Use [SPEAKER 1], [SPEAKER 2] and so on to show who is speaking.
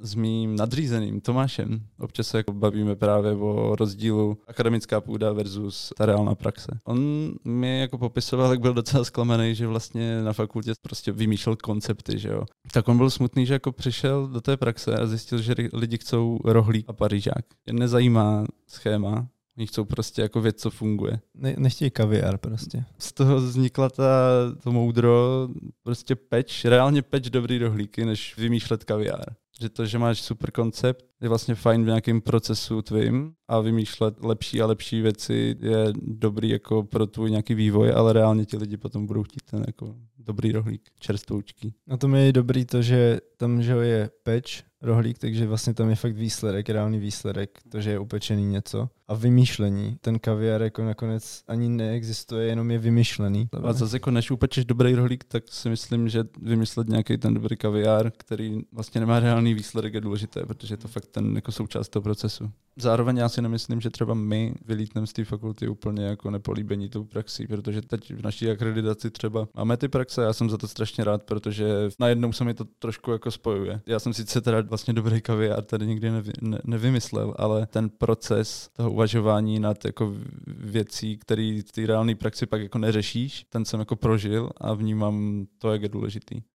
[SPEAKER 1] s mým nadřízeným Tomášem. Občas se jako bavíme právě o rozdílu akademická půda versus ta reálná praxe. On mi jako popisoval, jak byl docela zklamaný, že vlastně na fakultě prostě vymýšlel koncepty, že jo. Tak on byl smutný, že jako přišel do té praxe a zjistil, že lidi chcou rohlík a pařížák. Je nezajímá schéma, Oni chcou prostě jako věc, co funguje.
[SPEAKER 2] Ne, nechtějí kaviár prostě.
[SPEAKER 1] Z toho vznikla ta, to moudro, prostě peč, reálně peč dobrý rohlíky, než vymýšlet kaviár. Že to, že máš super koncept, je vlastně fajn v nějakém procesu tvým a vymýšlet lepší a lepší věci je dobrý jako pro tvůj nějaký vývoj, ale reálně ti lidi potom budou chtít ten jako dobrý rohlík, čerstvoučký.
[SPEAKER 2] Na tom je dobrý to, že tam že je peč, rohlík, takže vlastně tam je fakt výsledek, reálný výsledek, to, že je upečený něco. A vymýšlení. Ten kaviár jako nakonec ani neexistuje, jenom je vymyšlený.
[SPEAKER 1] A zase jako než upečeš dobrý rohlík, tak si myslím, že vymyslet nějaký ten dobrý kaviár, který vlastně nemá reálný výsledek, je důležité, protože je to fakt ten jako součást toho procesu. Zároveň já si nemyslím, že třeba my vylítneme z té fakulty úplně jako nepolíbení tou praxí, protože teď v naší akreditaci třeba máme ty praxe, já jsem za to strašně rád, protože najednou se mi to trošku jako spojuje. Já jsem sice teda vlastně dobrý kaviár tady nikdy nevy, ne, nevymyslel, ale ten proces toho uvažování nad jako věcí, který v té reálné praxi pak jako neřešíš, ten jsem jako prožil a vnímám to, jak je důležitý.